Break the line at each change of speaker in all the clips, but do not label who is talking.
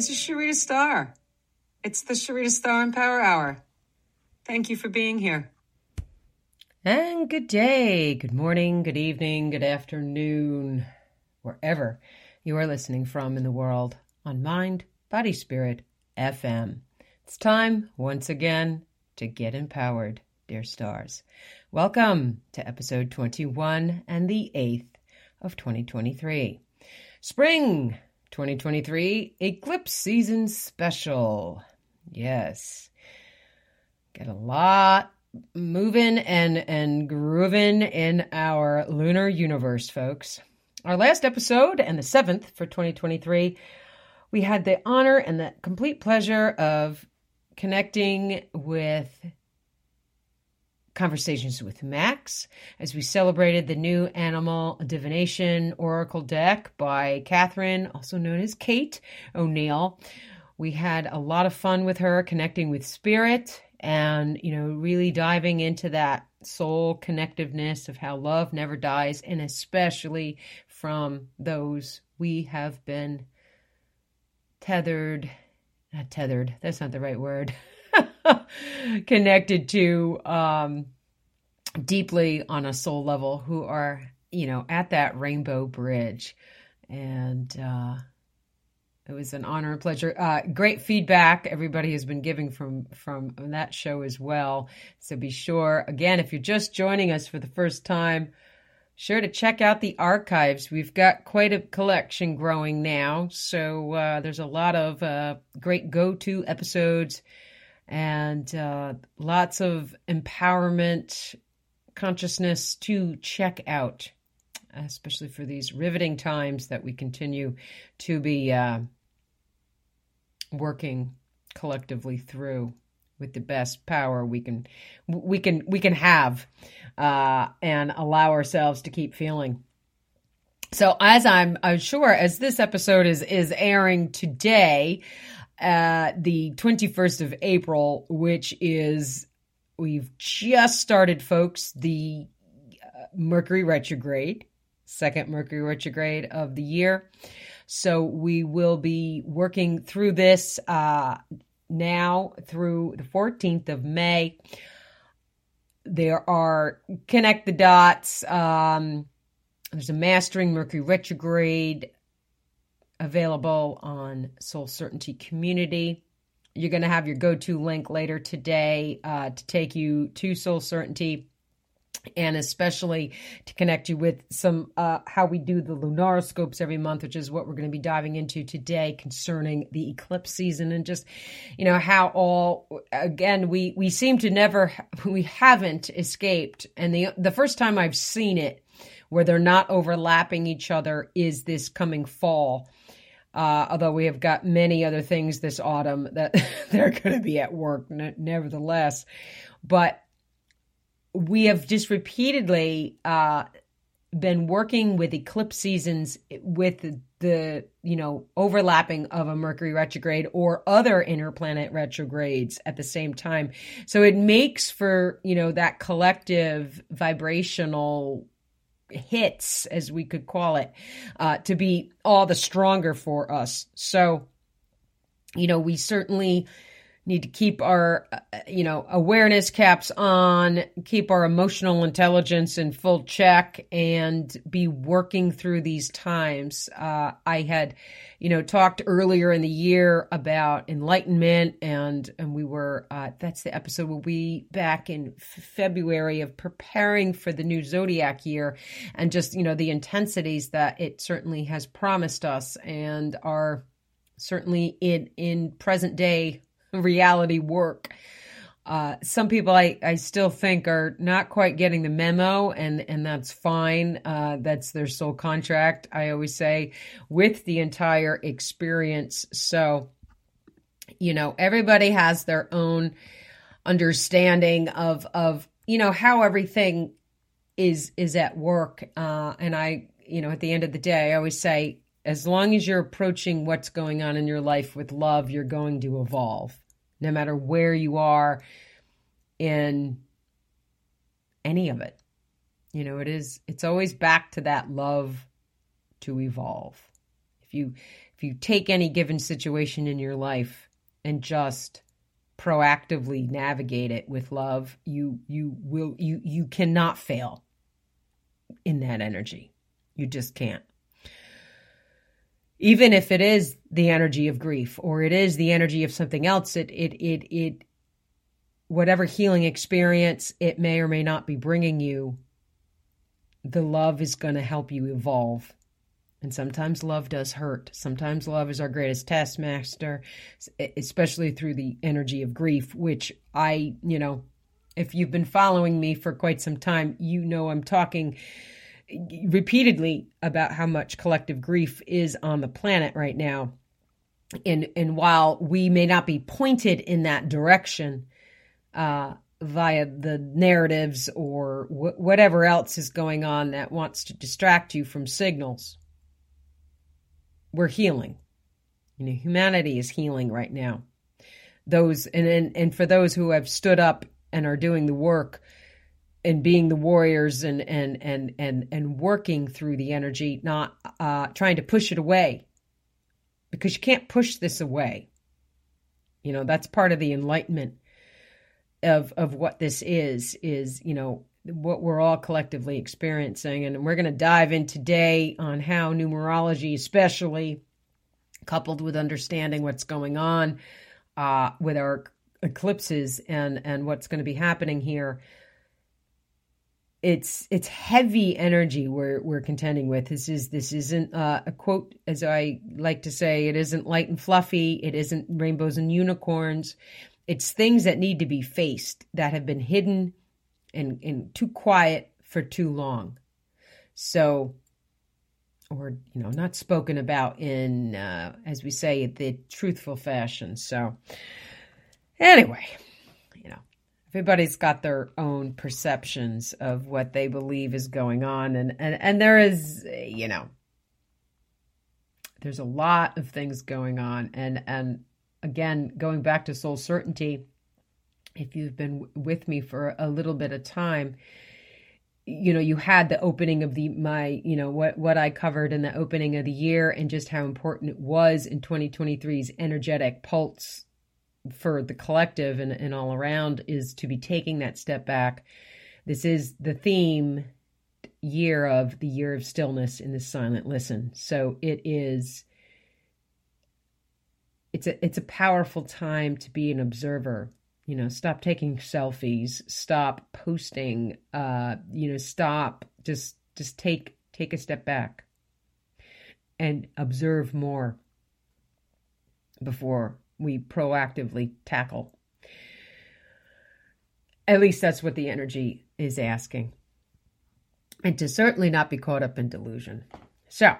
This is Sharita Star. It's the Sharita Star Empower Hour. Thank you for being here. And good day, good morning, good evening, good afternoon, wherever you are listening from in the world on Mind, Body, Spirit, FM. It's time, once again, to get empowered, dear stars. Welcome to episode 21 and the 8th of 2023. Spring 2023 Eclipse Season Special. Yes. Get a lot moving and and grooving in our lunar universe, folks. Our last episode and the seventh for 2023, we had the honor and the complete pleasure of connecting with conversations with Max as we celebrated the new Animal Divination Oracle deck by Catherine, also known as Kate O'Neill. We had a lot of fun with her, connecting with spirit and, you know, really diving into that soul connectiveness of how love never dies, and especially from those we have been tethered, not tethered, that's not the right word. connected to um, deeply on a soul level who are, you know, at that rainbow bridge. And uh, it was an honor and pleasure. Uh, great feedback everybody has been giving from from that show as well. So be sure, again, if you're just joining us for the first time, sure to check out the archives. We've got quite a collection growing now. So uh, there's a lot of uh, great go to episodes and uh, lots of empowerment consciousness to check out, especially for these riveting times that we continue to be uh, working collectively through with the best power we can we can we can have uh, and allow ourselves to keep feeling. So as I'm, I'm sure as this episode is is airing today, uh, the 21st of April, which is, we've just started, folks, the uh, Mercury retrograde, second Mercury retrograde of the year. So we will be working through this uh, now through the 14th of May. There are connect the dots. Um, there's a mastering Mercury retrograde available on Soul Certainty Community. You're going to have your go to link later today uh, to take you to Soul Certainty and especially to connect you with some uh, how we do the lunaroscopes every month which is what we're going to be diving into today concerning the eclipse season and just you know how all again we we seem to never we haven't escaped and the the first time i've seen it where they're not overlapping each other is this coming fall uh, although we have got many other things this autumn that they're going to be at work, nevertheless. But we have just repeatedly uh, been working with eclipse seasons with the, the, you know overlapping of a Mercury retrograde or other inner planet retrogrades at the same time. So it makes for you know that collective vibrational hits, as we could call it, uh, to be all the stronger for us. So, you know, we certainly need to keep our uh, you know awareness caps on keep our emotional intelligence in full check and be working through these times. Uh, i had you know talked earlier in the year about enlightenment and and we were uh, that's the episode we'll be back in february of preparing for the new zodiac year and just you know the intensities that it certainly has promised us and are certainly in in present day reality work. uh, some people I, I still think are not quite getting the memo, and, and that's fine. Uh, that's their soul contract, I always say, with the entire experience. So, you know, everybody has their own understanding of, of you know, how everything is is at work. Uh, and I, you know, at the end of the day, I always say, as long as you're approaching what's going on in your life with love, you're going to evolve no matter where you are in any of it. You know, it is it's always back to that love to evolve. If you if you take any given situation in your life and just proactively navigate it with love, you you will you you cannot fail in that energy. You just can't even if it is the energy of grief or it is the energy of something else it it it it whatever healing experience it may or may not be bringing you the love is going to help you evolve. And sometimes love does hurt. Sometimes love is our greatest taskmaster especially through the energy of grief which i you know if you've been following me for quite some time you know i'm talking repeatedly about how much collective grief is on the planet right now. And, and while we may not be pointed in that direction uh, via the narratives or wh- whatever else is going on that wants to distract you from signals, we're healing. You know, humanity is healing right now. Those and, and and for those who have stood up and are doing the work, and being the warriors and and and and and working through the energy, not uh, trying to push it away, because you can't push this away. You know that's part of the enlightenment of of what this is. Is you know what we're all collectively experiencing, and we're going to dive in today on how numerology, especially coupled with understanding what's going on uh, with our eclipses and and what's going to be happening here it's it's heavy energy we're we're contending with. This is this isn't uh, a quote, as I like to say. It isn't light and fluffy. It isn't rainbows and unicorns. It's things that need to be faced that have been hidden and and too quiet for too long. So, or you know, not spoken about in, uh, as we say, the truthful fashion. So, anyway everybody's got their own perceptions of what they believe is going on. And and, and there is you know there's a lot of things going on. And and again going back to soul certainty if you've been with me for a little bit of time you know you had the opening of the my you know what what I covered in the opening of the year and just how important it was in 2023's energetic pulse for the collective and, and all around is to be taking that step back. This is the theme year of the year of stillness in the silent listen. So it is it's a it's a powerful time to be an observer. You know, stop taking selfies, stop posting, uh, you know, stop just just take take a step back and observe more before we proactively tackle. At least that's what the energy is asking. And to certainly not be caught up in delusion. So,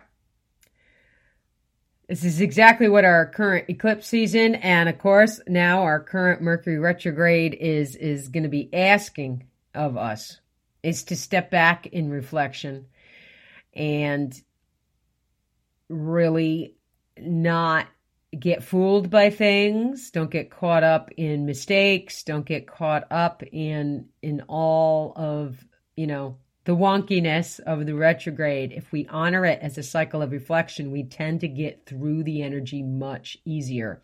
this is exactly what our current eclipse season and of course now our current Mercury retrograde is is going to be asking of us is to step back in reflection and really not get fooled by things don't get caught up in mistakes don't get caught up in in all of you know the wonkiness of the retrograde. If we honor it as a cycle of reflection we tend to get through the energy much easier.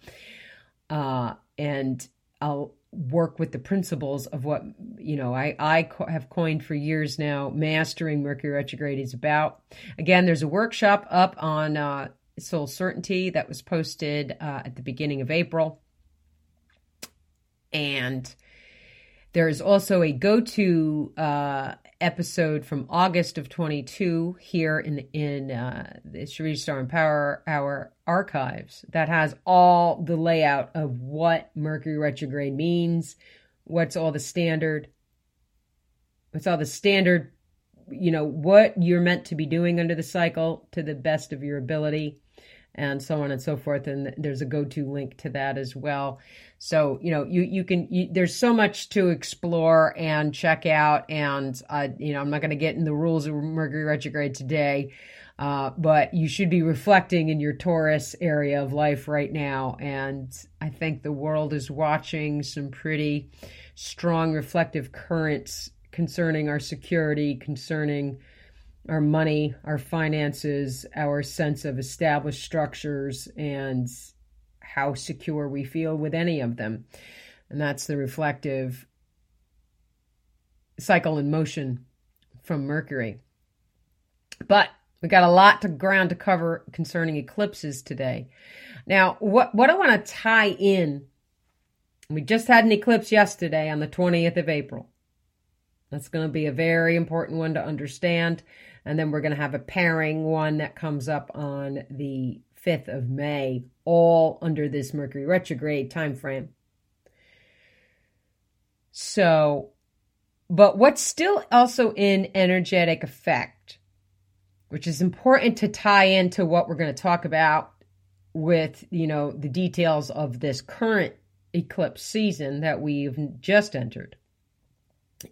Uh and i'll work with the principles of what you know I I have coined for years now mastering mercury retrograde is about. Again there's a workshop up on uh Soul Certainty that was posted uh, at the beginning of April. And there is also a go to uh, episode from August of 22 here in, in uh, the Sharita Star Empower Hour archives that has all the layout of what Mercury retrograde means, what's all the standard, what's all the standard, you know, what you're meant to be doing under the cycle to the best of your ability and so on and so forth. And there's a go-to link to that as well. So you know, you you can you, there's so much to explore and check out. And uh, you know, I'm not going to get in the rules of Mercury retrograde today. Uh, but you should be reflecting in your Taurus area of life right now. And I think the world is watching some pretty strong reflective currents concerning our security, concerning our money, our finances, our sense of established structures, and how secure we feel with any of them. And that's the reflective cycle in motion from Mercury. But we got a lot to ground to cover concerning eclipses today. Now, what what I want to tie in, we just had an eclipse yesterday on the 20th of April. That's going to be a very important one to understand. And then we're going to have a pairing one that comes up on the 5th of May, all under this Mercury retrograde time frame. So, but what's still also in energetic effect, which is important to tie into what we're going to talk about with, you know, the details of this current eclipse season that we've just entered,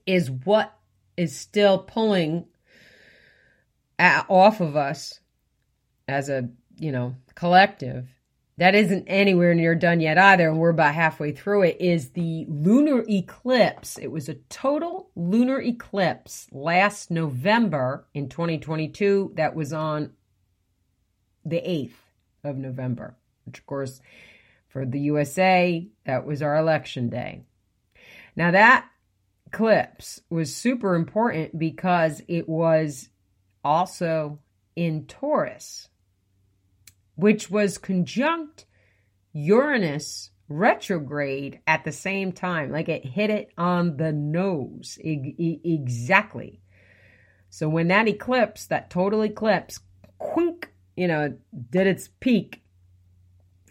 is what is still pulling off of us as a, you know, collective that isn't anywhere near done yet either, and we're about halfway through it, is the lunar eclipse. It was a total lunar eclipse last November in 2022 that was on the 8th of November, which, of course, for the USA, that was our election day. Now, that eclipse was super important because it was also in Taurus which was conjunct Uranus retrograde at the same time. Like it hit it on the nose. E- e- exactly. So when that eclipse, that total eclipse, quink, you know, did its peak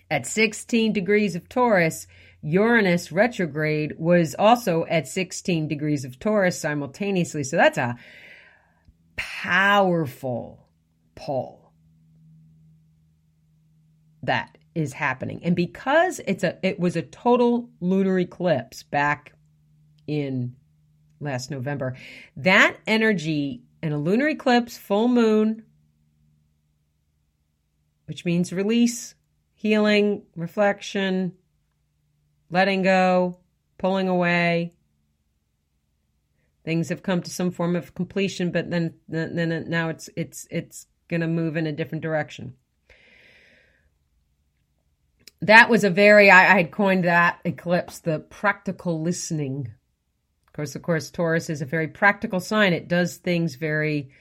at 16 degrees of Taurus, Uranus retrograde was also at 16 degrees of Taurus simultaneously. So that's a powerful pull that is happening. And because it's a it was a total lunar eclipse back in last November, that energy in a lunar eclipse, full moon, which means release, healing, reflection, letting go, pulling away. Things have come to some form of completion, but then then now it's it's it's going to move in a different direction that was a very I, I had coined that eclipse the practical listening. Of course, of course, Taurus is a very practical sign. It does things very,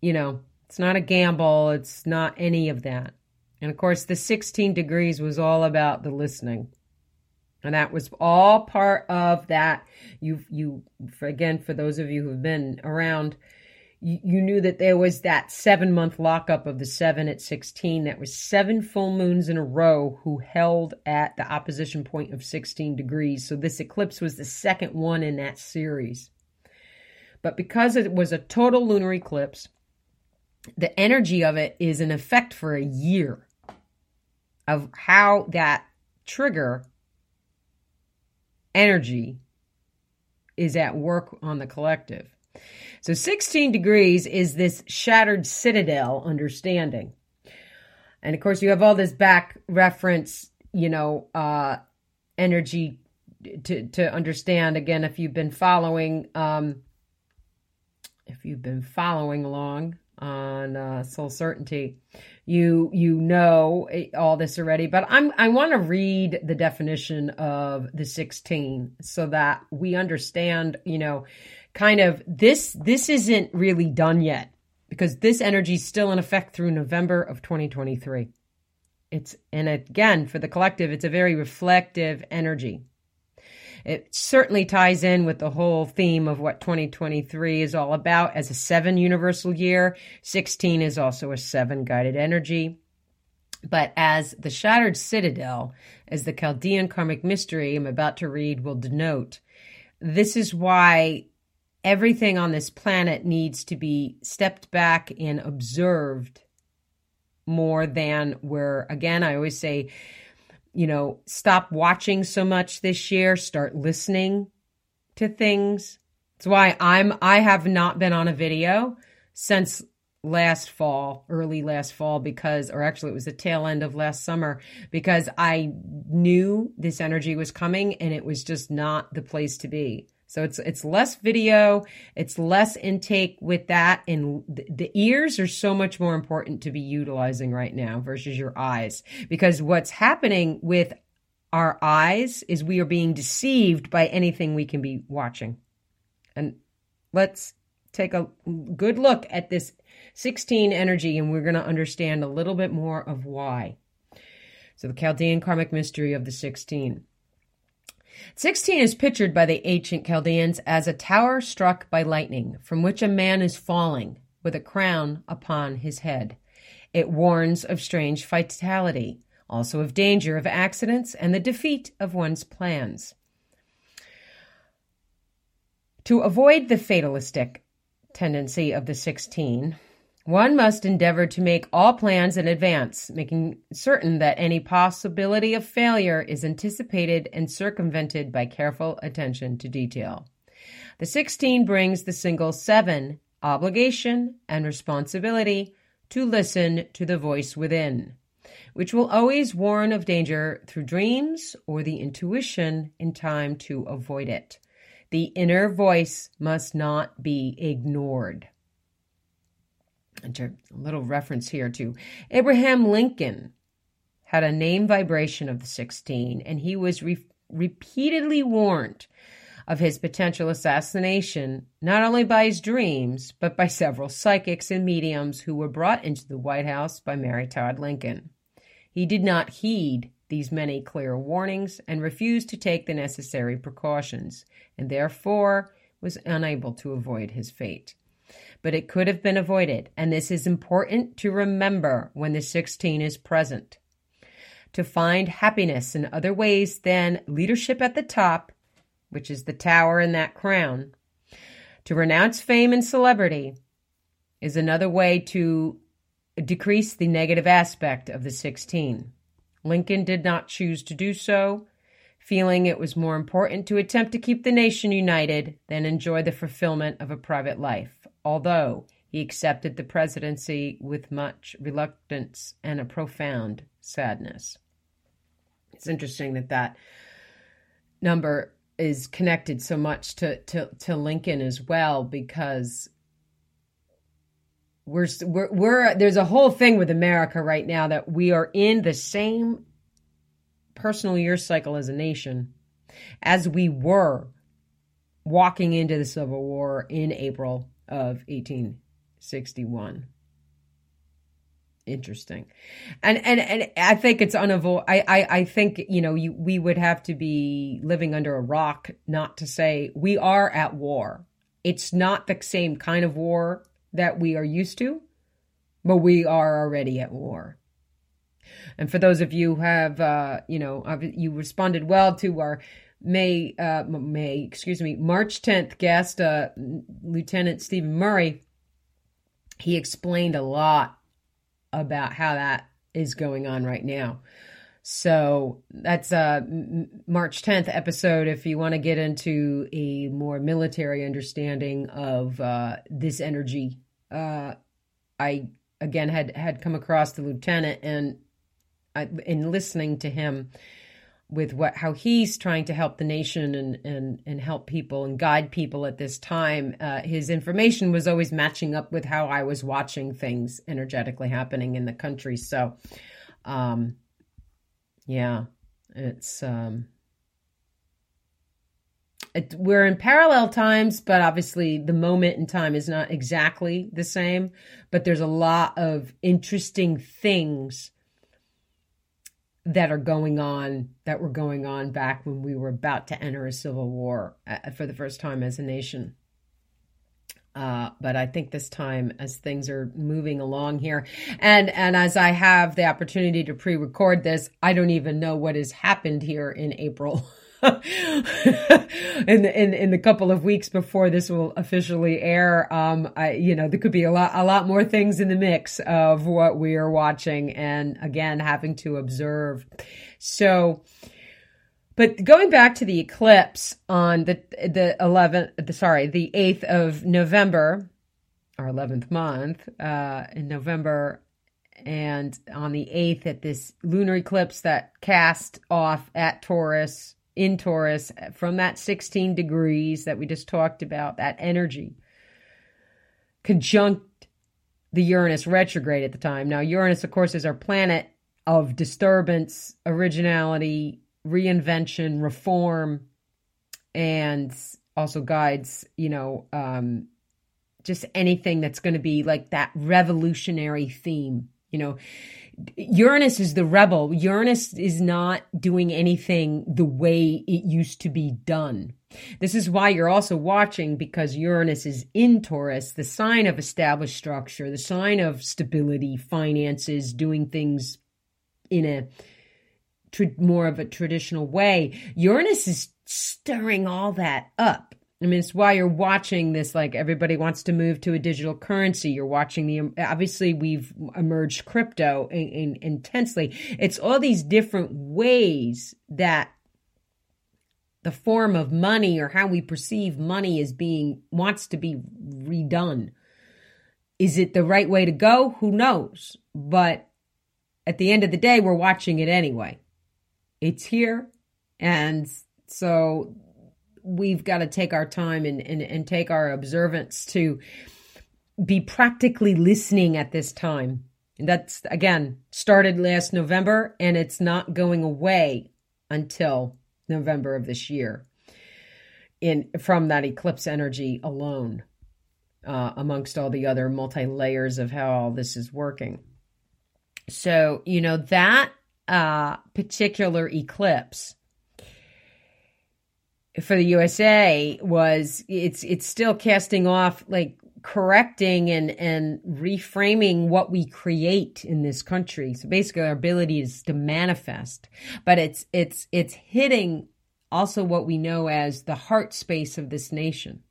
you know, it's not a gamble. It's not any of that. And of course, the 16 degrees was all about the listening. And that was all part of that. You, you, for, again, for those of you who've been around, you, knew that there was that seven month lockup of the seven at 16. That was seven full moons in a row who held at the opposition point of 16 degrees. So this eclipse was the second one in that series. But because it was a total lunar eclipse, the energy of it is in effect for a year of how that trigger energy is at work on the collective. So 16 degrees is this shattered citadel understanding. And of course, you have all this back reference, you know, uh, energy to, to understand. Again, if you've been following, um, if you've been following along on uh, soul certainty, you you know all this already. But I'm I want to read the definition of the 16 so that we understand, you know, kind of this this isn't really done yet because this energy is still in effect through November of 2023. It's and again for the collective, it's a very reflective energy. It certainly ties in with the whole theme of what 2023 is all about as a seven universal year. 16 is also a seven guided energy. But as the shattered citadel, as the Chaldean karmic mystery I'm about to read will denote, this is why everything on this planet needs to be stepped back and observed more than where, again, I always say, you know, stop watching so much this year, start listening to things. That's why I'm, I have not been on a video since last fall, early last fall, because, or actually it was the tail end of last summer, because I knew this energy was coming and it was just not the place to be. So it's it's less video, it's less intake with that, and the ears are so much more important to be utilizing right now versus your eyes because what's happening with our eyes is we are being deceived by anything we can be watching. And let's take a good look at this 16 energy and we're going to understand a little bit more of why. So, the Chaldean karmic mystery of the 16. 16 is pictured by the ancient Chaldeans as a tower struck by lightning, from which a man is falling with a crown upon his head. It warns of strange fatality, also of danger of accidents and the defeat of one's plans. To avoid the fatalistic tendency of the 16, one must endeavor to make all plans in advance, making certain that any possibility of failure is anticipated and circumvented by careful attention to detail. The 16 brings the single 7 obligation and responsibility to listen to the voice within, which will always warn of danger through dreams or the intuition in time to avoid it. The inner voice must not be ignored a little reference here to Abraham Lincoln had a name vibration of the 16, and he was re- repeatedly warned of his potential assassination, not only by his dreams, but by several psychics and mediums who were brought into the White House by Mary Todd Lincoln. He did not heed these many clear warnings and refused to take the necessary precautions, and therefore was unable to avoid his fate but it could have been avoided. And this is important to remember when the 16 is present. To find happiness in other ways than leadership at the top, which is the tower and that crown. To renounce fame and celebrity is another way to decrease the negative aspect of the 16. Lincoln did not choose to do so, feeling it was more important to attempt to keep the nation united than enjoy the fulfillment of a private life although he accepted the presidency with much reluctance and a profound sadness. It's interesting that that number is connected so much to, to, to Lincoln as well because we're, we're, we're there's a whole thing with America right now that we are in the same personal year cycle as a nation as we were walking into the Civil War in April of 1861 interesting. And and and i think it's unavoidable I, I i think you know you we would have to be living under a rock not to say we are at war. It's not the same kind of war that we are used to but we are already at war. And for those of you who have uh you know you responded well to our May, uh, May, excuse me, March 10th guest, uh, Lieutenant Stephen Murray, he explained a lot about how that is going on right now. So that's a March 10th episode. If you want to get into a more military understanding of uh, this energy, uh, I again had had come across the lieutenant and I, in listening to him, with what how he's trying to help the nation and and and help people and guide people at this time uh, his information was always matching up with how i was watching things energetically happening in the country. So um yeah it's um it, we're in parallel times but obviously the moment in time is not exactly the same but there's a lot of interesting things that are going on that were going on back when we were about to enter a civil war uh, for the first time as a nation. Uh, but I think this time, as things are moving along here, and and as I have the opportunity to pre-record this, I don't even know what has happened here in April. in in in the couple of weeks before this will officially air, um, I you know there could be a lot a lot more things in the mix of what we are watching, and again having to observe. So, but going back to the eclipse on the the 11th, the, sorry, the 8th of November, our 11th month uh, in November, and on the 8th at this lunar eclipse that cast off at Taurus in Taurus from that 16 degrees that we just talked about, that energy conjunct the Uranus retrograde at the time. Now, Uranus, of course, is our planet of disturbance, originality, reinvention, reform, and also guides, you know, um, just anything that's going to be like that revolutionary theme. You know, Uranus is the rebel. Uranus is not doing anything the way it used to be done. This is why you're also watching because Uranus is in Taurus, the sign of established structure, the sign of stability, finances, doing things in a more of a traditional way. Uranus is stirring all that up. I mean, it's why you're watching this. Like everybody wants to move to a digital currency. You're watching the. Obviously, we've emerged crypto in, in, intensely. It's all these different ways that the form of money or how we perceive money is being wants to be redone. Is it the right way to go? Who knows? But at the end of the day, we're watching it anyway. It's here. And so we've got to take our time and, and, and take our observance to be practically listening at this time. And that's, again, started last November and it's not going away until November of this year in from that eclipse energy alone, uh, amongst all the other multi layers of how all this is working. So, you know, that uh, particular eclipse for the USA was it's it's still casting off like correcting and and reframing what we create in this country. So basically our ability is to manifest. But it's it's it's hitting also what we know as the heart space of this nation.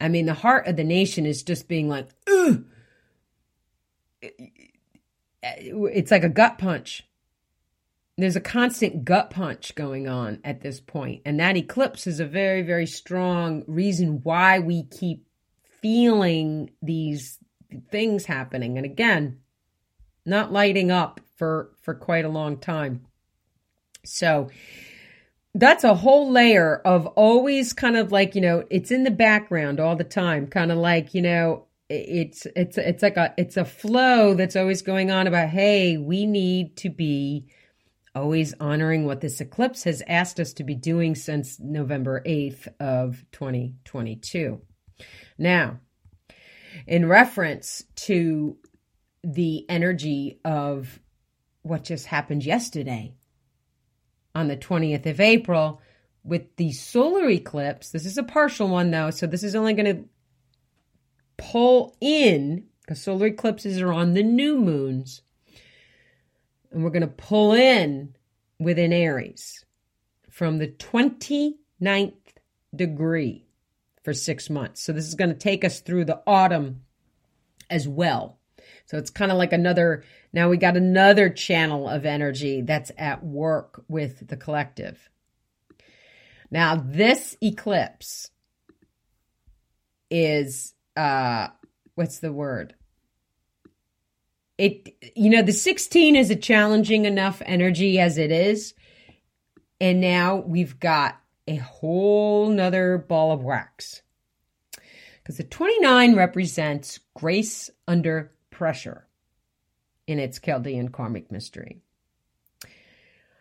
I mean the heart of the nation is just being like, Ugh! it's like a gut punch. There's a constant gut punch going on at this point, and that eclipse is a very, very strong reason why we keep feeling these things happening. And again, not lighting up for for quite a long time. So that's a whole layer of always kind of like, you know, it's in the background all the time, kind of like, you know, it's it's it's like a it's a flow that's always going on about hey we need to be always honoring what this eclipse has asked us to be doing since November 8th of 2022 now in reference to the energy of what just happened yesterday on the 20th of April with the solar eclipse this is a partial one though so this is only going to pull in, because solar eclipses are on the new moons, and we're going to pull in within Aries from the 29th degree for six months. So this is going to take us through the autumn as well. So it's kind of like another, now we got another channel of energy that's at work with the collective. Now, this eclipse is uh what's the word? It you know, the 16 is a challenging enough energy as it is. And now we've got a whole nother ball of wax. Because the 29 represents grace under pressure in its Chaldean karmic mystery.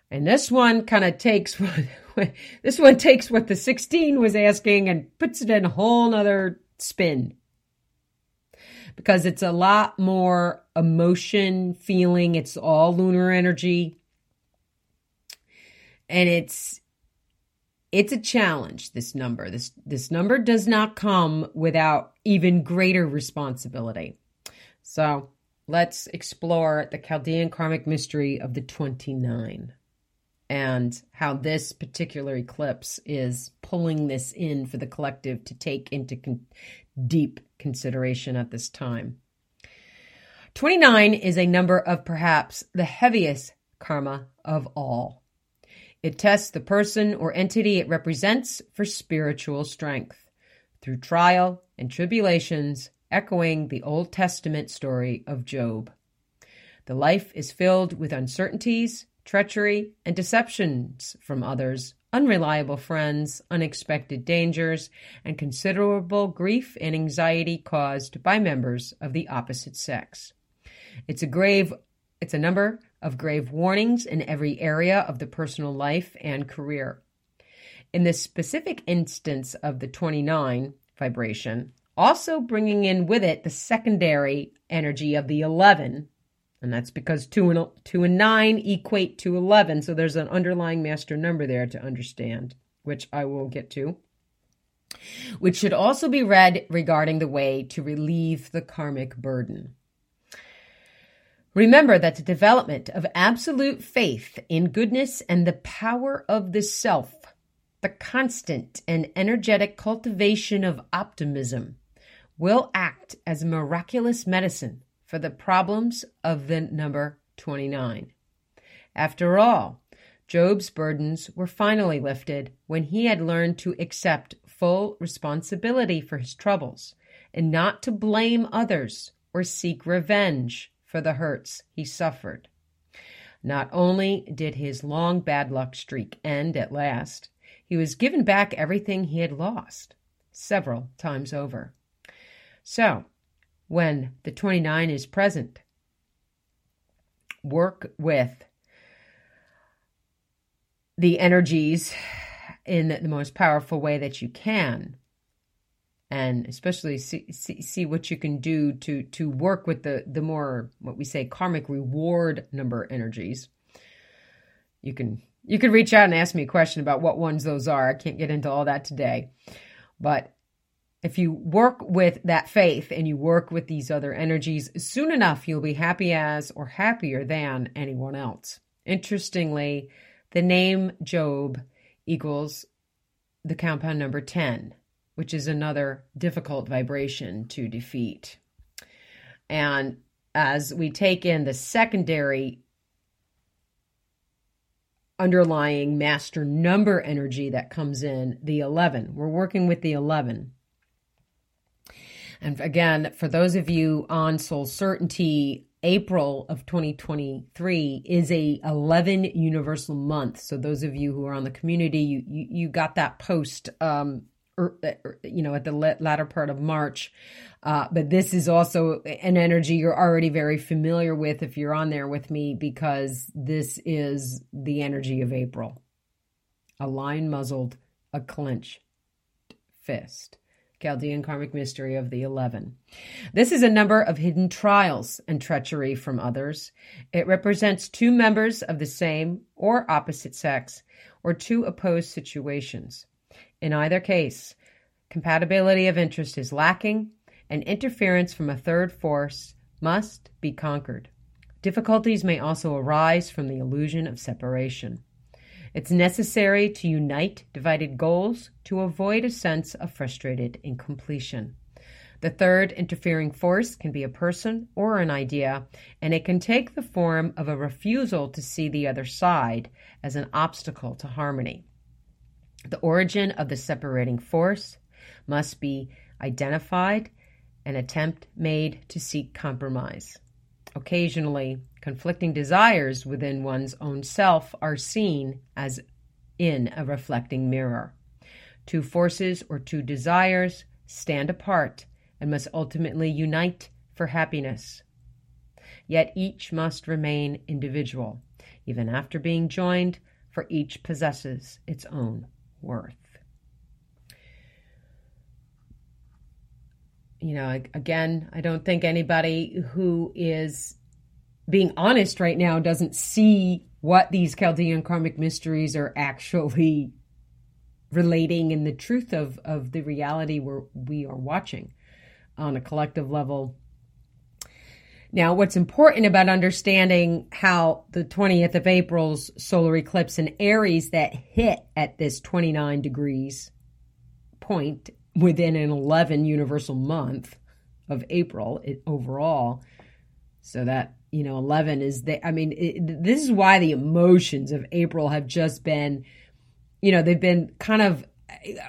And this one kind of takes what this one takes what the 16 was asking and puts it in a whole nother spin because it's a lot more emotion, feeling. It's all lunar energy. And it's it's a challenge this number this this number does not come without even greater responsibility so let's explore the chaldean karmic mystery of the 29 and how this particular eclipse is pulling this in for the collective to take into con- deep consideration at this time. 29 is a number of perhaps the heaviest karma of all. It tests the person or entity it represents for spiritual strength. Through trial and tribulations, echoing the Old Testament story of Job. The life is filled with uncertainties, treachery, and deceptions from others, unreliable friends, unexpected dangers, and considerable grief and anxiety caused by members of the opposite sex. It's a grave it's a number of grave warnings in every area of the personal life and career. In the specific instance of the 29 vibration, also bringing in with it the secondary energy of the 11, and that's because 2 and, 2 and 9 equate to 11, so there's an underlying master number there to understand, which I will get to which should also be read regarding the way to relieve the karmic burden. Remember that the development of absolute faith in goodness and the power of the self, the constant and energetic cultivation of optimism, will act as miraculous medicine for the problems of the number 29. After all, Job's burdens were finally lifted when he had learned to accept full responsibility for his troubles and not to blame others or seek revenge for the hurts he suffered. Not only did his long bad luck streak end at last, he was given back everything he had lost several times over. So, when the 29 is present, work with the energies in the most powerful way that you can. And especially see, see, see what you can do to to work with the the more what we say karmic reward number energies. You can you can reach out and ask me a question about what ones those are. I can't get into all that today. But if you work with that faith and you work with these other energies soon enough you'll be happy as or happier than anyone else interestingly the name job equals the compound number 10 which is another difficult vibration to defeat. And as we take in the secondary underlying master number energy that comes in, the 11, we're working with the 11. And again, for those of you on Soul Certainty, April of 2023 is a 11 universal month. So those of you who are on the community, you you, you got that post um, Er, er, you know, at the latter part of March. Uh, but this is also an energy you're already very familiar with if you're on there with me, because this is the energy of April. A lion muzzled, a clenched fist. Chaldean karmic mystery of the 11. This is a number of hidden trials and treachery from others. It represents two members of the same or opposite sex or two opposed situations. In either case, compatibility of interest is lacking, and interference from a third force must be conquered. Difficulties may also arise from the illusion of separation. It's necessary to unite divided goals to avoid a sense of frustrated incompletion. The third interfering force can be a person or an idea, and it can take the form of a refusal to see the other side as an obstacle to harmony. The origin of the separating force must be identified, an attempt made to seek compromise. Occasionally, conflicting desires within one's own self are seen as in a reflecting mirror. Two forces or two desires stand apart and must ultimately unite for happiness. Yet each must remain individual. Even after being joined, for each possesses its own worth. You know, again, I don't think anybody who is being honest right now doesn't see what these Chaldean karmic mysteries are actually relating in the truth of of the reality we're we are watching on a collective level. Now, what's important about understanding how the 20th of April's solar eclipse in Aries that hit at this 29 degrees point within an 11 universal month of April overall. So that, you know, 11 is the, I mean, it, this is why the emotions of April have just been, you know, they've been kind of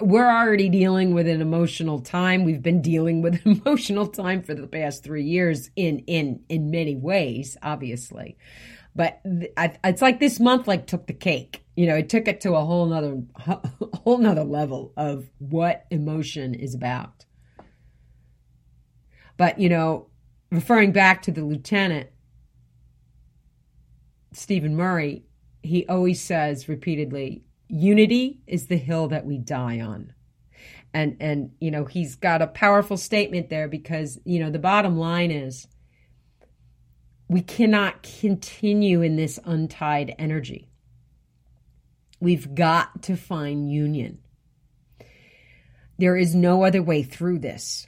we're already dealing with an emotional time. We've been dealing with emotional time for the past three years in in in many ways, obviously. But it's like this month like took the cake. You know, it took it to a whole nother whole nother level of what emotion is about. But you know, referring back to the lieutenant Stephen Murray, he always says repeatedly, unity is the hill that we die on. And and you know he's got a powerful statement there because you know the bottom line is we cannot continue in this untied energy. We've got to find union. There is no other way through this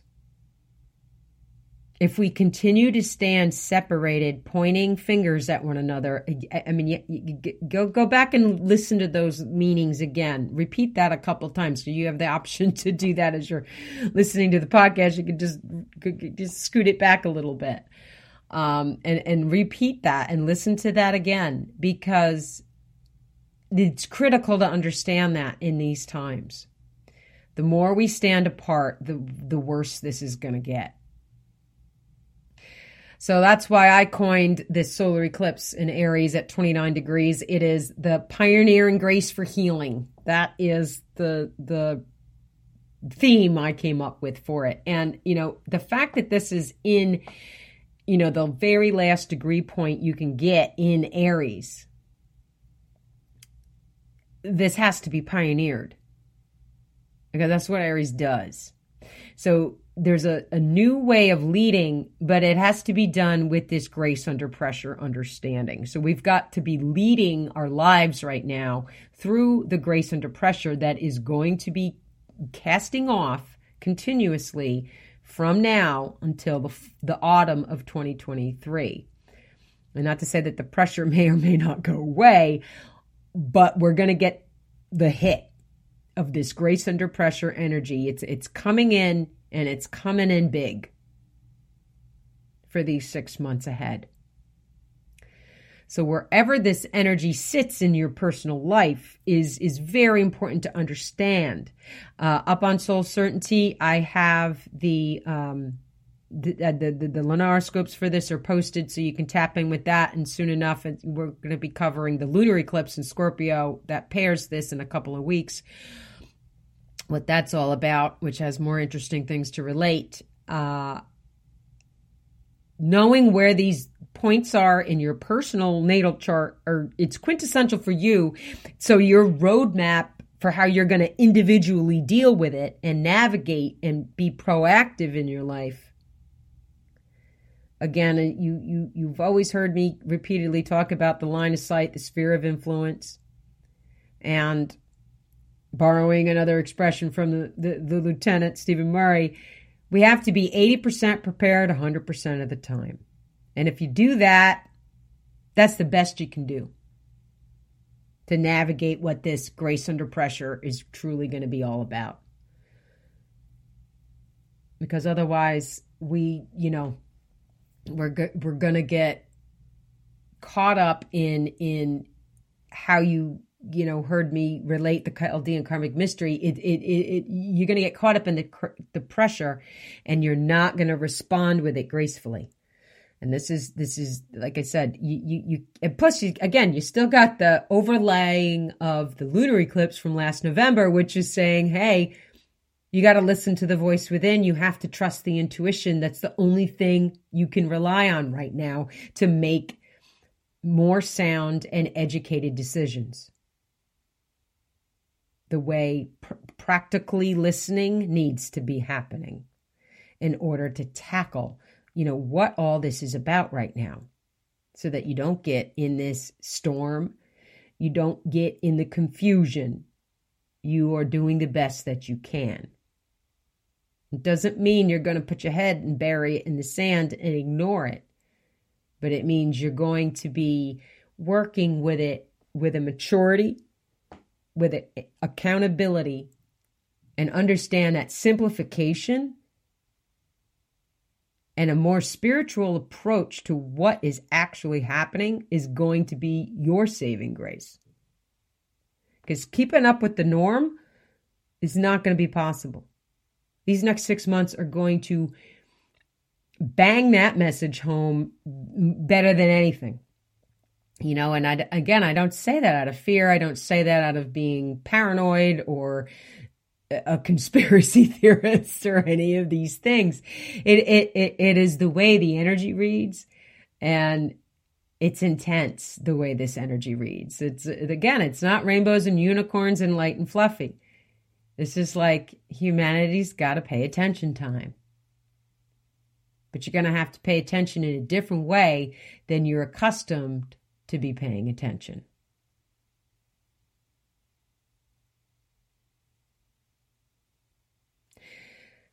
if we continue to stand separated, pointing fingers at one another, I mean, you, you, go go back and listen to those meanings again. Repeat that a couple times. So you have the option to do that as you're listening to the podcast. You can just just scoot it back a little bit, um, and and repeat that and listen to that again because it's critical to understand that in these times. The more we stand apart, the the worse this is going to get so that's why I coined this solar eclipse in Aries at 29 degrees. It is the pioneering grace for healing. That is the the theme I came up with for it. And you know, the fact that this is in you know, the very last degree point you can get in Aries. This has to be pioneered. Because that's what Aries does. So there's a, a new way of leading, but it has to be done with this grace under pressure understanding. So we've got to be leading our lives right now through the grace under pressure that is going to be casting off continuously from now until the, the autumn of 2023. And not to say that the pressure may or may not go away, but we're going to get the hit of this grace under pressure energy. It's it's coming in and it's coming in big for these six months ahead. So wherever this energy sits in your personal life is is very important to understand. Uh, up on Soul Certainty, I have the um, the, uh, the, the the lunar scopes for this are posted, so you can tap in with that. And soon enough, we're going to be covering the lunar eclipse in Scorpio that pairs this in a couple of weeks what that's all about, which has more interesting things to relate. Uh, knowing where these points are in your personal natal chart, or it's quintessential for you. So your roadmap for how you're going to individually deal with it and navigate and be proactive in your life. Again, uh, you you you've always heard me repeatedly talk about the line of sight, the sphere of influence, and borrowing another expression from the, the, the lieutenant, Stephen Murray, we have to be 80% prepared 100% of the time. And if you do that, that's the best you can do to navigate what this grace under pressure is truly going to be all about. Because otherwise, we, you know, we're go- we're going to get caught up in in how you you know heard me relate the Chaldean karmic mystery, it, it, it, it you're going to get caught up in the the pressure, and you're not going to respond with it gracefully. And this is this is like I said, you you, you and plus you, again you still got the overlaying of the lunar eclipse from last November, which is saying, hey, you got to listen to the voice within. You have to trust the intuition. That's the only thing you can rely on right now to make more sound and educated decisions the way pr- practically listening needs to be happening in order to tackle, you know, what all this is about right now so that you don't get in this storm, you don't get in the confusion, you are doing the best that you can. It doesn't mean you're going to put your head and bury it in the sand and ignore it, but it means you're going to be working with it with a maturity, with a, accountability, and understand that simplification and a more spiritual approach to what is actually happening is going to be your saving grace. Because keeping up with the norm is not going to be possible. These next six months are going to bang that message home better than anything. You know, and I, again, I don't say that out of fear. I don't say that out of being paranoid or a conspiracy theorist or any of these things. It, it, it, it is the way the energy reads and it's intense the way this energy reads. It's again, it's not rainbows and unicorns and light and fluffy. This is like humanity's got to pay attention time. But you're going to have to pay attention in a different way than you're accustomed to be paying attention.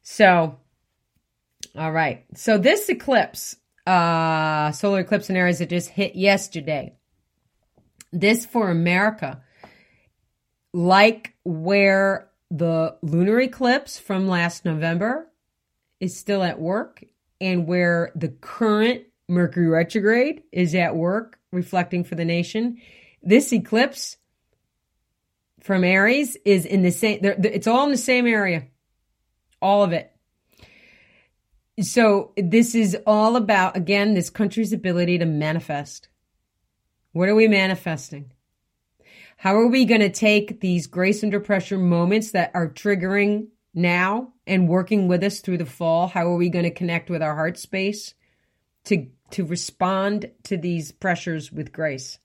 So, all right. So this eclipse, uh, solar eclipse in Aries that just hit yesterday. This for America, like where the lunar eclipse from last November is still at work and where the current Mercury retrograde is at work reflecting for the nation. This eclipse from Aries is in the same, it's all in the same area all of it. So this is all about, again, this country's ability to manifest. What are we manifesting? How are we going to take these grace under pressure moments that are triggering now and working with us through the fall? How are we going to connect with our heart space to, to respond to these pressures with grace?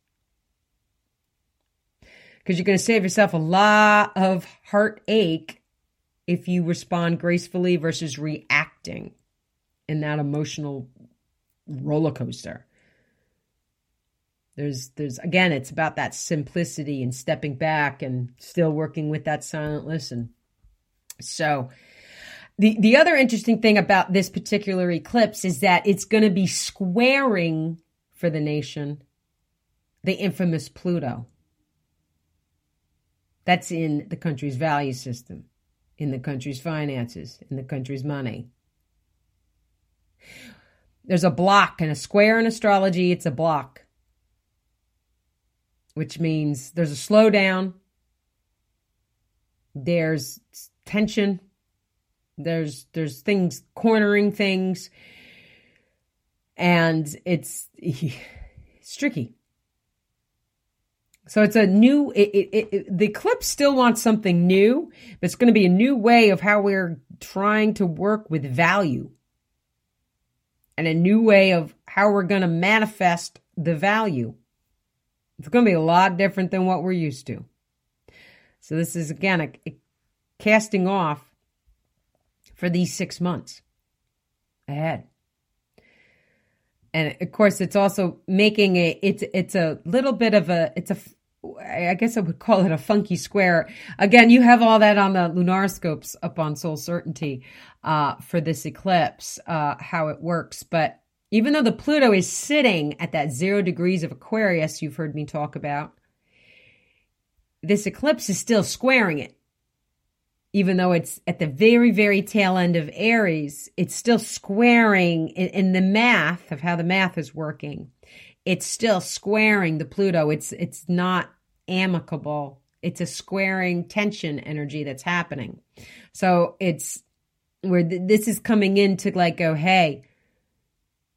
Because you're going to save yourself a lot of heartache if you respond gracefully versus reacting in that emotional roller coaster. There's there's again it's about that simplicity and stepping back and still working with that silent listen. So the the other interesting thing about this particular eclipse is that it's going to be squaring for the nation the infamous Pluto. That's in the country's value system in the country's finances, in the country's money. There's a block and a square in astrology, it's a block, which means there's a slowdown, there's tension, there's there's things cornering things, and it's it's tricky. So it's a new, it, it, it, the eclipse still wants something new, but it's going to be a new way of how we're trying to work with value and a new way of how we're going to manifest the value. It's going to be a lot different than what we're used to. So this is again a, a casting off for these six months ahead. And of course, it's also making a it's it's a little bit of a it's a I guess I would call it a funky square. Again, you have all that on the lunarscopes up on Soul Certainty uh, for this eclipse, uh, how it works. But even though the Pluto is sitting at that zero degrees of Aquarius, you've heard me talk about, this eclipse is still squaring it. Even though it's at the very, very tail end of Aries, it's still squaring in, in the math of how the math is working it's still squaring the Pluto. It's it's not amicable. It's a squaring tension energy that's happening. So it's where th- this is coming in to like go, hey,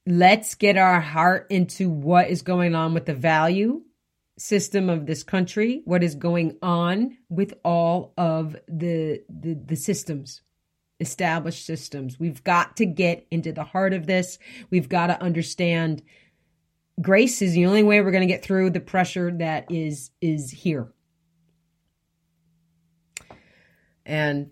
let's get our heart into what is going on with the value system of this country, what is going on with all of the, the, the systems established systems. We've got to get into the heart of this. We've got to understand grace is the only way we're going to get through the pressure that is is here. And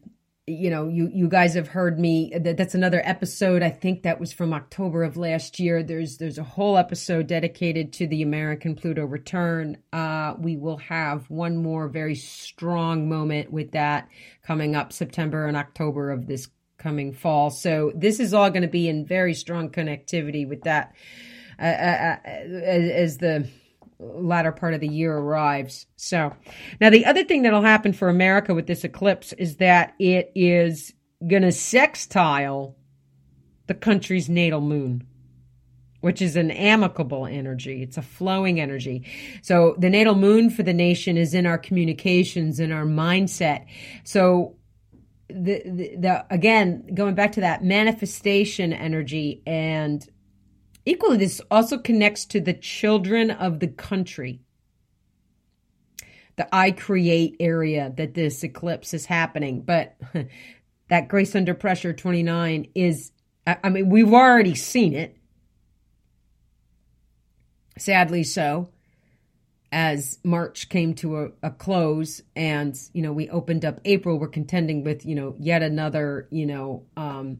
you know, you you guys have heard me. That, that's another episode. I think that was from October of last year. There's there's a whole episode dedicated to the American Pluto return. Uh, we will have one more very strong moment with that coming up September and October of this coming fall. So this is all going to be in very strong connectivity with that uh, uh, uh as the latter part of the year arrives. So now the other thing that'll happen for America with this eclipse is that it is going to sextile the country's natal moon. Which is an amicable energy. It's a flowing energy. So the natal moon for the nation is in our communications, in our mindset. So the, the, the again going back to that manifestation energy and equally this also connects to the children of the country. The i create area that this eclipse is happening. But that grace under pressure 29 is i mean we've already seen it. Sadly so as March came to a, a, close and, you know, we opened up April, we're contending with, you know, yet another, you know, um,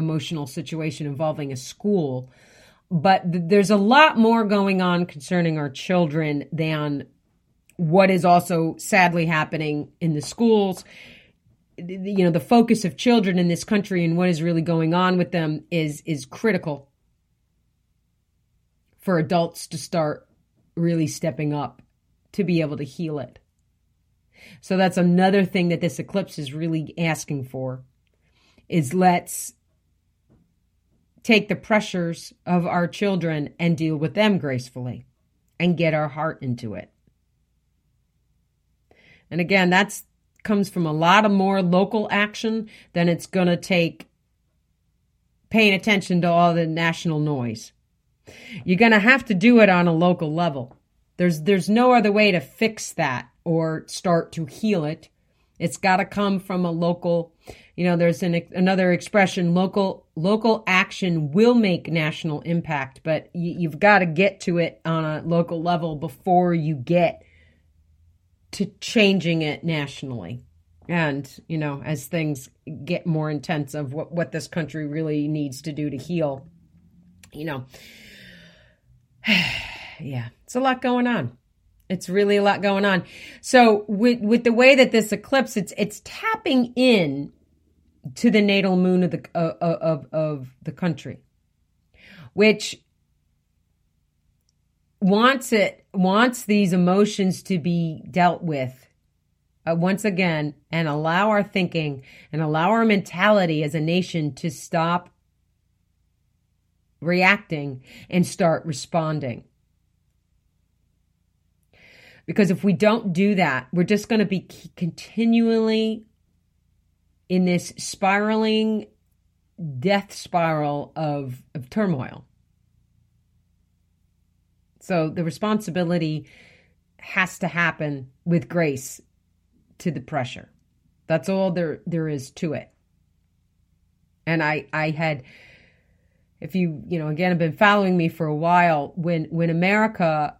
emotional situation involving a school. But th- there's a lot more going on concerning our children than what is also sadly happening in the schools. You know, the focus of children in this country and what is really going on with them is is critical for adults to start really stepping up to be able to heal it. So that's another thing that this eclipse is really asking for is let's take the pressures of our children and deal with them gracefully and get our heart into it. And again, that's comes from a lot of more local action than it's going to take paying attention to all the national noise. You're going to have to do it on a local level. There's there's no other way to fix that or start to heal it. It's got to come from a local, you know, there's an, another expression, local local action will make national impact, but you, you've got to get to it on a local level before you get to changing it nationally and you know as things get more intense of what what this country really needs to do to heal you know yeah, it's a lot going on. It's really a lot going on. So with with the way that this eclipse, it's it's tapping in to the natal moon of the uh, of of the country, which wants it wants these emotions to be dealt with uh, once again and allow our thinking and allow our mentality as a nation to stop reacting and start responding. Because if we don't do that, we're just going to be continually in this spiraling death spiral of, of turmoil. So the responsibility has to happen with grace to the pressure. That's all there there is to it. And I I had if you you know again have been following me for a while when when america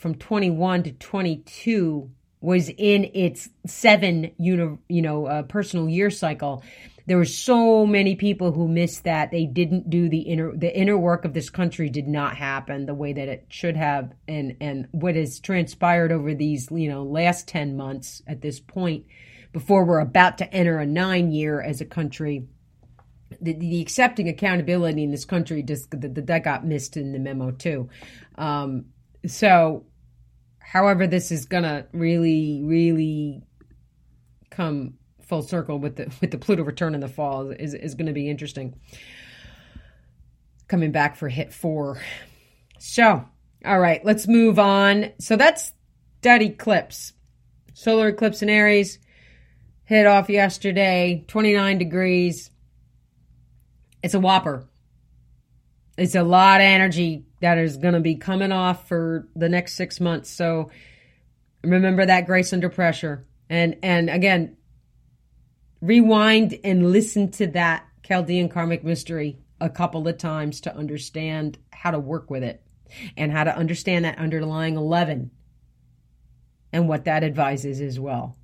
from 21 to 22 was in its seven you know uh, personal year cycle. There were so many people who missed that. They didn't do the inner the inner work of this country did not happen the way that it should have. And and what has transpired over these you know last 10 months at this point before we're about to enter a 9 year as a country the, the accepting accountability in this country just that that got missed in the memo too. Um, so, however, this is gonna really, really come full circle with the with the Pluto return in the fall is is going to be interesting. Coming back for hit four. So, all right, let's move on. So that's that eclipse, solar eclipse in Aries, hit off yesterday, twenty nine degrees it's a whopper. It's a lot of energy that is going to be coming off for the next six months. So remember that grace under pressure. And, and again, rewind and listen to that Chaldean karmic mystery a couple of times to understand how to work with it and how to understand that underlying 11 and what that advises as well.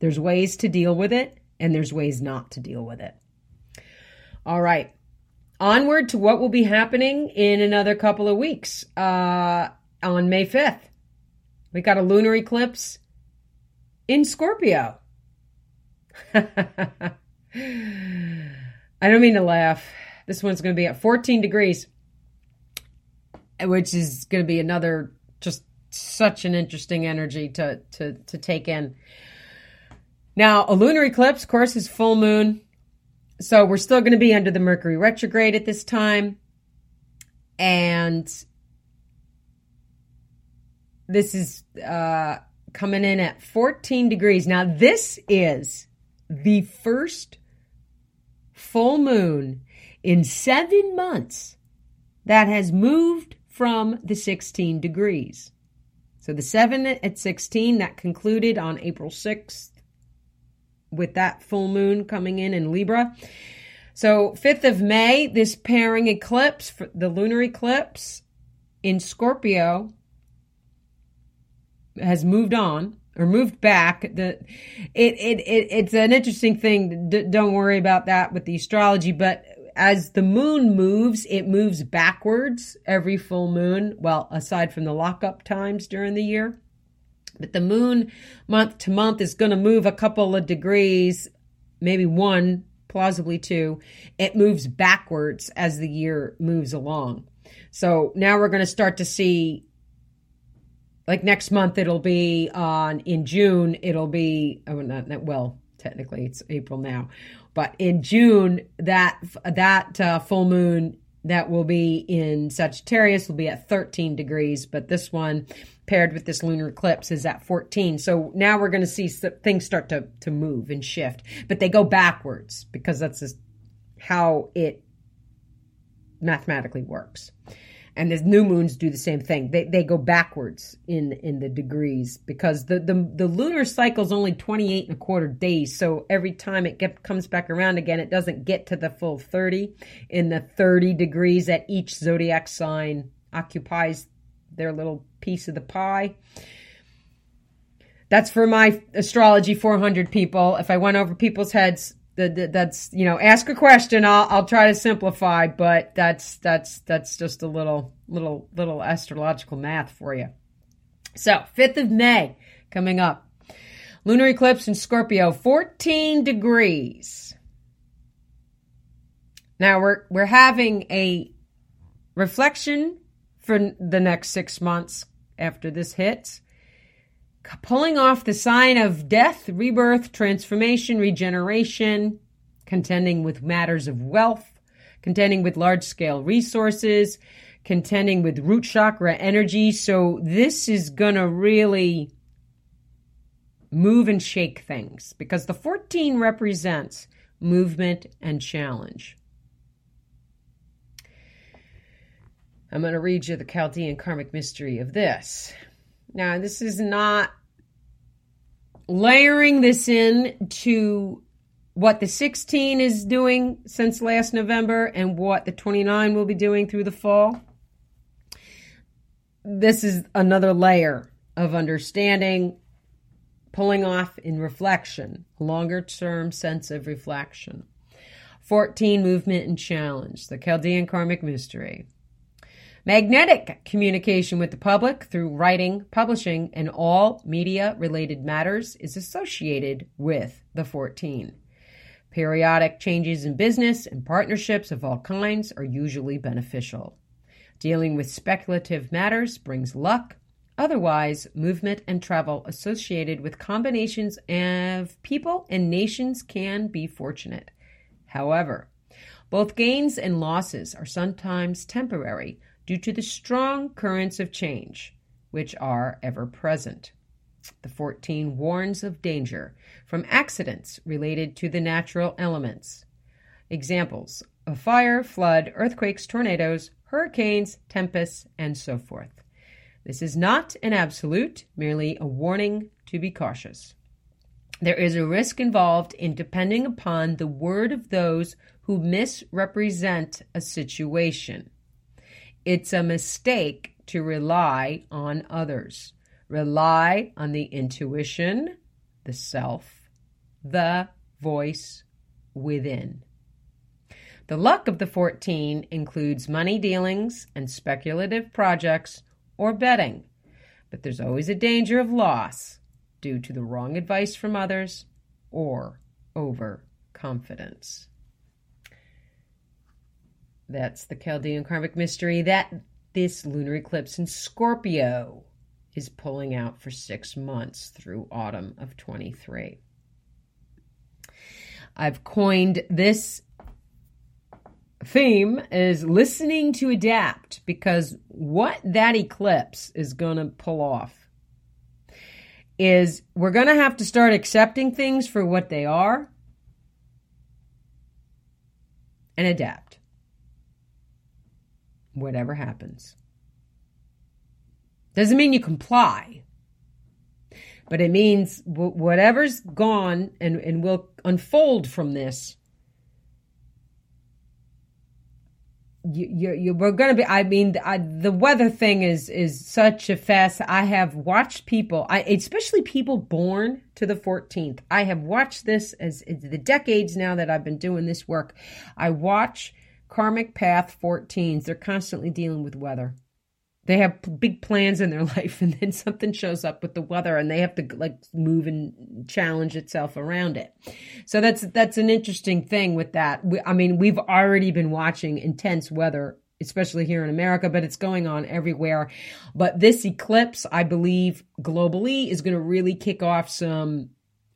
There's ways to deal with it and there's ways not to deal with it. All right. Onward to what will be happening in another couple of weeks uh, on May 5th. We got a lunar eclipse in Scorpio. I don't mean to laugh. This one's going to be at 14 degrees, which is going to be another just such an interesting energy to to to take in. Now, a lunar eclipse, of course, is full moon. So we're still going to be under the Mercury retrograde at this time. And this is uh, coming in at 14 degrees. Now, this is the first full moon in seven months that has moved from the 16 degrees. So the 7 at 16 that concluded on April 6th with that full moon coming in in Libra. So 5th of May, this pairing eclipse, the lunar eclipse in Scorpio has moved on or moved back. The it it, it it's an interesting thing. D- don't worry about that with the astrology, but as the moon moves, it moves backwards every full moon. Well, aside from the lockup times during the year. But the moon month to month is going to move a couple of degrees, maybe one, plausibly two. It moves backwards as the year moves along. So now we're going to start to see like next month it'll be on in June it'll be oh not, well technically it's April now but in June that that uh, full moon that will be in Sagittarius will be at 13 degrees but this one paired with this lunar eclipse is at 14 so now we're going to see things start to to move and shift but they go backwards because that's just how it mathematically works and the new moons do the same thing. They they go backwards in in the degrees because the the, the lunar cycle is only 28 and a quarter days. So every time it get, comes back around again, it doesn't get to the full 30 in the 30 degrees that each zodiac sign occupies their little piece of the pie. That's for my astrology 400 people. If I went over people's heads, that's you know ask a question i'll i'll try to simplify but that's that's that's just a little little little astrological math for you so 5th of may coming up lunar eclipse in scorpio 14 degrees now we're we're having a reflection for the next 6 months after this hits pulling off the sign of death, rebirth, transformation, regeneration, contending with matters of wealth, contending with large scale resources, contending with root chakra energy. So this is going to really move and shake things because the 14 represents movement and challenge. I'm going to read you the Chaldean karmic mystery of this. Now, this is not layering this in to what the 16 is doing since last November and what the 29 will be doing through the fall. This is another layer of understanding, pulling off in reflection, longer term sense of reflection. 14 movement and challenge, the Chaldean karmic mystery. Magnetic communication with the public through writing, publishing, and all media related matters is associated with the 14. Periodic changes in business and partnerships of all kinds are usually beneficial. Dealing with speculative matters brings luck. Otherwise, movement and travel associated with combinations of people and nations can be fortunate. However, both gains and losses are sometimes temporary due to the strong currents of change, which are ever present. The 14 warns of danger from accidents related to the natural elements. Examples of fire, flood, earthquakes, tornadoes, hurricanes, tempests, and so forth. This is not an absolute, merely a warning to be cautious. There is a risk involved in depending upon the word of those who misrepresent a situation. It's a mistake to rely on others. Rely on the intuition, the self, the voice within. The luck of the 14 includes money dealings and speculative projects or betting, but there's always a danger of loss due to the wrong advice from others or overconfidence. That's the Chaldean karmic mystery that this lunar eclipse in Scorpio is pulling out for six months through autumn of 23. I've coined this theme is listening to adapt because what that eclipse is going to pull off is we're going to have to start accepting things for what they are and adapt. Whatever happens. Doesn't mean you comply, but it means whatever's gone and, and will unfold from this you, you, you we're to be, I mean, I, the weather thing is, is such a fast. I have watched people, I, especially people born to the 14th. I have watched this as the decades now that I've been doing this work. I watch karmic path 14s. They're constantly dealing with weather. They have big plans in their life and then something shows up with the weather and they have to like move and challenge itself around it. So that's that's an interesting thing with that. We, i mean we've already been watching intense weather especially here in america but it's going on everywhere. But this eclipse i believe globally is going to really kick off some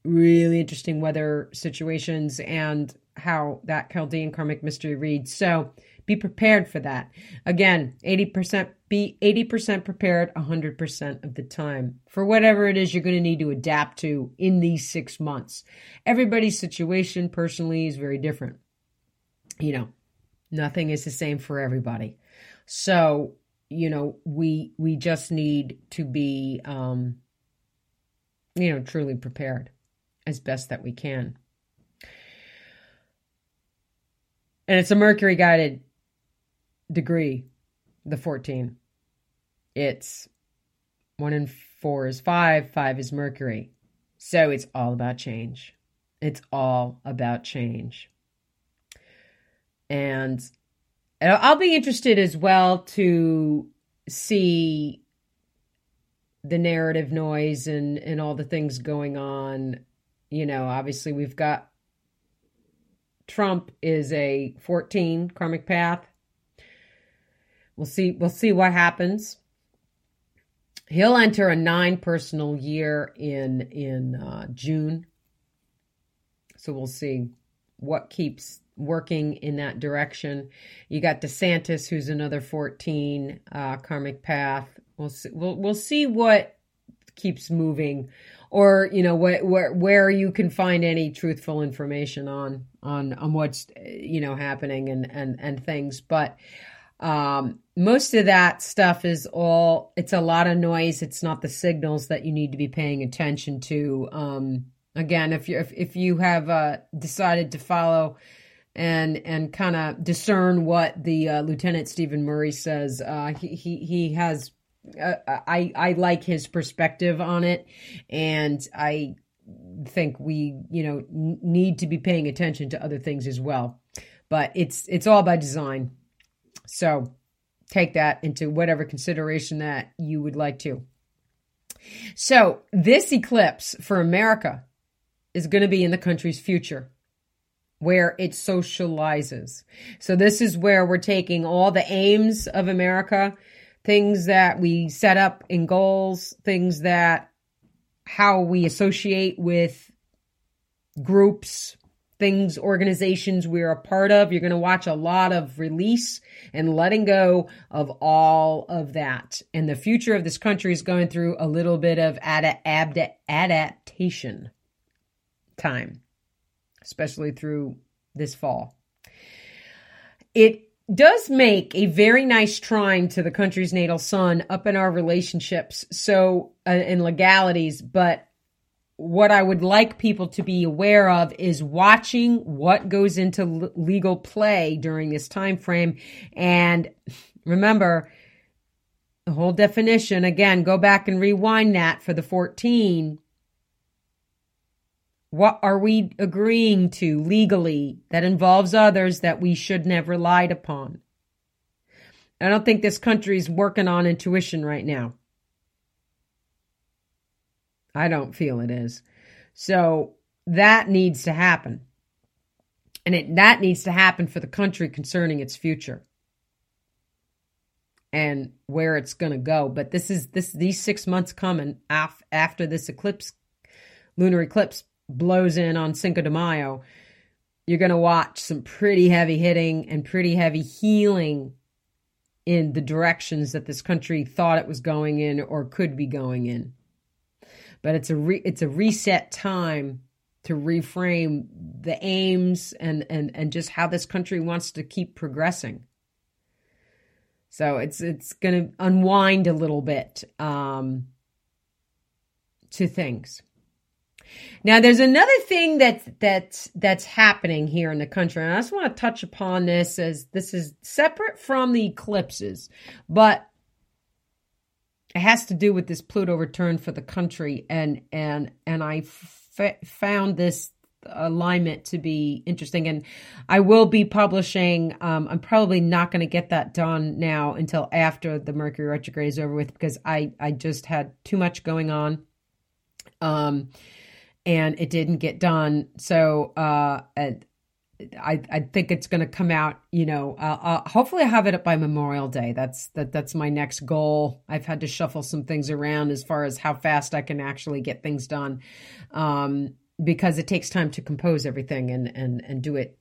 really interesting weather situations and how that chaldean karmic mystery reads so be prepared for that. Again, 80% be 80% prepared 100% of the time for whatever it is you're going to need to adapt to in these 6 months. Everybody's situation personally is very different. You know, nothing is the same for everybody. So, you know, we we just need to be um you know, truly prepared as best that we can. And it's a Mercury guided degree, the 14. It's one in four is five, five is Mercury. So it's all about change. It's all about change. And I'll be interested as well to see the narrative noise and, and all the things going on. You know, obviously, we've got Trump is a 14 karmic path. We'll see. We'll see what happens. He'll enter a nine personal year in in uh, June. So we'll see what keeps working in that direction. You got DeSantis, who's another 14 uh, karmic path. We'll see. We'll we'll see what keeps moving, or you know where where where you can find any truthful information on on on what's you know happening and and and things, but. Um, most of that stuff is all it's a lot of noise it's not the signals that you need to be paying attention to um, again if you if, if you have uh, decided to follow and and kind of discern what the uh, lieutenant stephen murray says uh, he, he he has uh, i i like his perspective on it and i think we you know need to be paying attention to other things as well but it's it's all by design so take that into whatever consideration that you would like to. So, this eclipse for America is going to be in the country's future where it socializes. So, this is where we're taking all the aims of America, things that we set up in goals, things that how we associate with groups, things, organizations we're a part of. You're going to watch a lot of release and letting go of all of that. And the future of this country is going through a little bit of ad- ad- adaptation time, especially through this fall. It does make a very nice trine to the country's natal sun up in our relationships so uh, in legalities but what I would like people to be aware of is watching what goes into l- legal play during this time frame and remember the whole definition again go back and rewind that for the 14 What are we agreeing to legally that involves others that we shouldn't have relied upon? I don't think this country's working on intuition right now. I don't feel it is. So that needs to happen. And it, that needs to happen for the country concerning its future and where it's going to go. But this is this these six months coming af, after this eclipse, lunar eclipse blows in on Cinco de Mayo. You're going to watch some pretty heavy hitting and pretty heavy healing in the directions that this country thought it was going in or could be going in but it's a re- it's a reset time to reframe the aims and and and just how this country wants to keep progressing. So it's it's going to unwind a little bit um, to things. Now, there's another thing that's that's that's happening here in the country, and I just want to touch upon this as this is separate from the eclipses, but it has to do with this Pluto return for the country, and and and I f- found this alignment to be interesting and i will be publishing um, i'm probably not going to get that done now until after the mercury retrograde is over with because i i just had too much going on. Um and it didn't get done so uh I, I think it's going to come out, you know, uh, uh, hopefully I have it up by Memorial Day. That's that that's my next goal. I've had to shuffle some things around as far as how fast I can actually get things done. Um, because it takes time to compose everything and and and do it,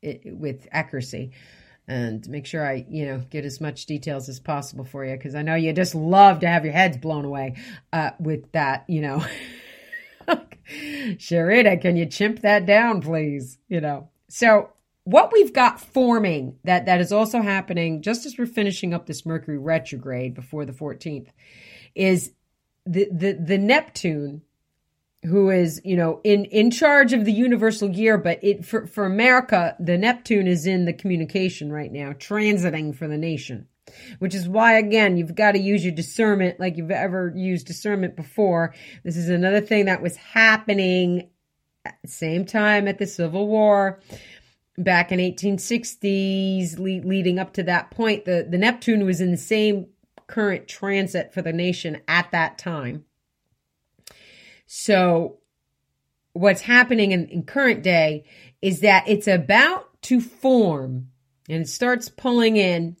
it with accuracy and make sure I, you know, get as much details as possible for you because I know you just love to have your heads blown away uh, with that, you know. Sharita, can you chimp that down, please? You know. So what we've got forming that that is also happening just as we're finishing up this Mercury retrograde before the 14th is the the the Neptune who is you know in in charge of the universal year but it for for America the Neptune is in the communication right now transiting for the nation which is why again you've got to use your discernment like you've ever used discernment before. This is another thing that was happening at the same time at the Civil War back in 1860s le- leading up to that point. The, the neptune was in the same current transit for the nation at that time. So what's happening in, in current day is that it's about to form and it starts pulling in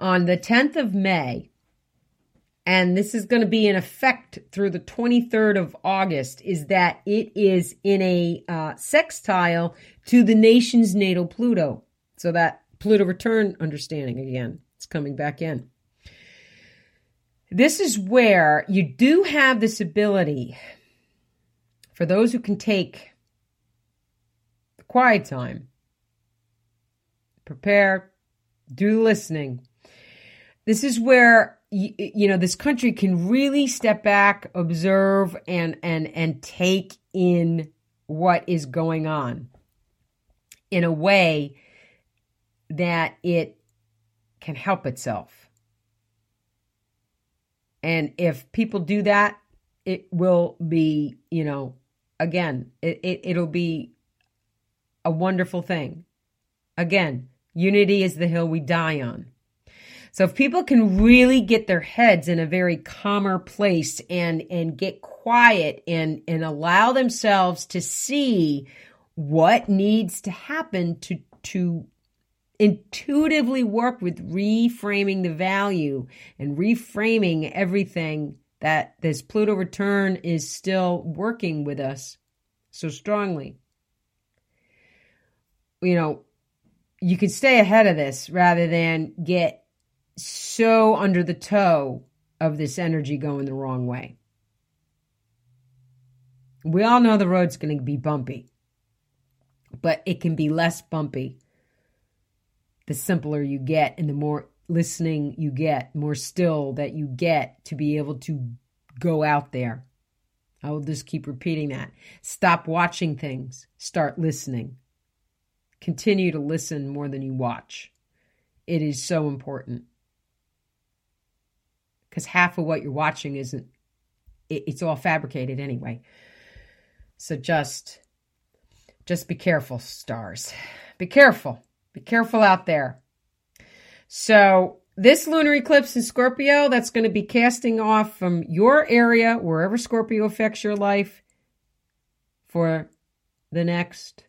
on the 10th of may and this is going to be in effect through the 23rd of August, is that it is in a uh, sextile to the nation's natal Pluto. So that Pluto return understanding again, it's coming back in. This is where you do have this ability for those who can take the quiet time, prepare, do listening. This is where you, know this country can really step back observe and and and take in what is going on in a way that it can help itself. And if people do that it will be you know again it, it it'll be a wonderful thing. Again unity is the hill we die on so if people can really get their heads in a very calmer place and and get quiet and and allow themselves to see what needs to happen to to intuitively work with reframing the value and reframing everything that this Pluto return is still working with us so strongly. You know, you can stay ahead of this rather than get so under the toe of this energy going the wrong way. We all know the road's going to be bumpy, but it can be less bumpy the simpler you get and the more listening you get, more still that you get to be able to go out there. I will just keep repeating that. Stop watching things, start listening. Continue to listen more than you watch. It is so important because half of what you're watching isn't it, it's all fabricated anyway So just just be careful, stars. Be careful. Be careful out there. So this lunar eclipse in Scorpio, that's going to be casting off from your area, wherever Scorpio affects your life, for the next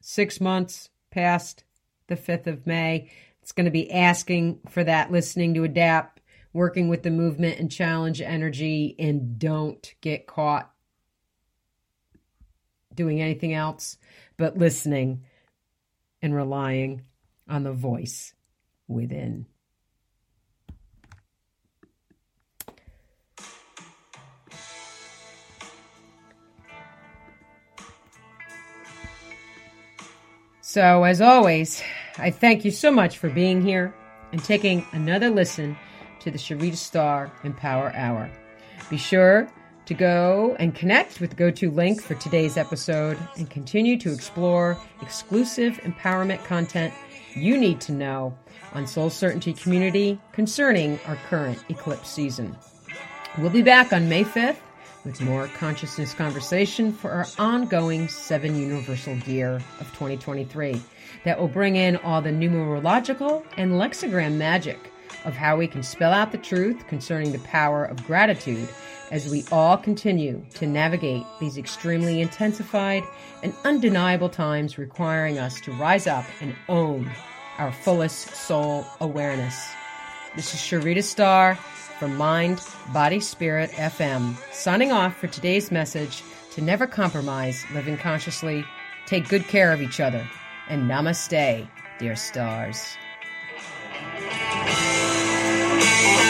six months past the 5th of May. It's going to be asking for that listening to adapt, working with the movement and challenge energy, and don't get caught doing anything else but listening and relying on the voice within. So, as always, I thank you so much for being here and taking another listen to the Sharita Star Empower Hour. Be sure to go and connect with the go-to link for today's episode and continue to explore exclusive empowerment content you need to know on Soul Certainty Community concerning our current eclipse season. We'll be back on May 5th with more consciousness conversation for our ongoing seven universal year of 2023 that will bring in all the numerological and lexigram magic of how we can spell out the truth concerning the power of gratitude as we all continue to navigate these extremely intensified and undeniable times requiring us to rise up and own our fullest soul awareness. This is Sharita Star from Mind, Body, Spirit FM, signing off for today's message to never compromise living consciously, take good care of each other, and namaste, dear stars. Yeah.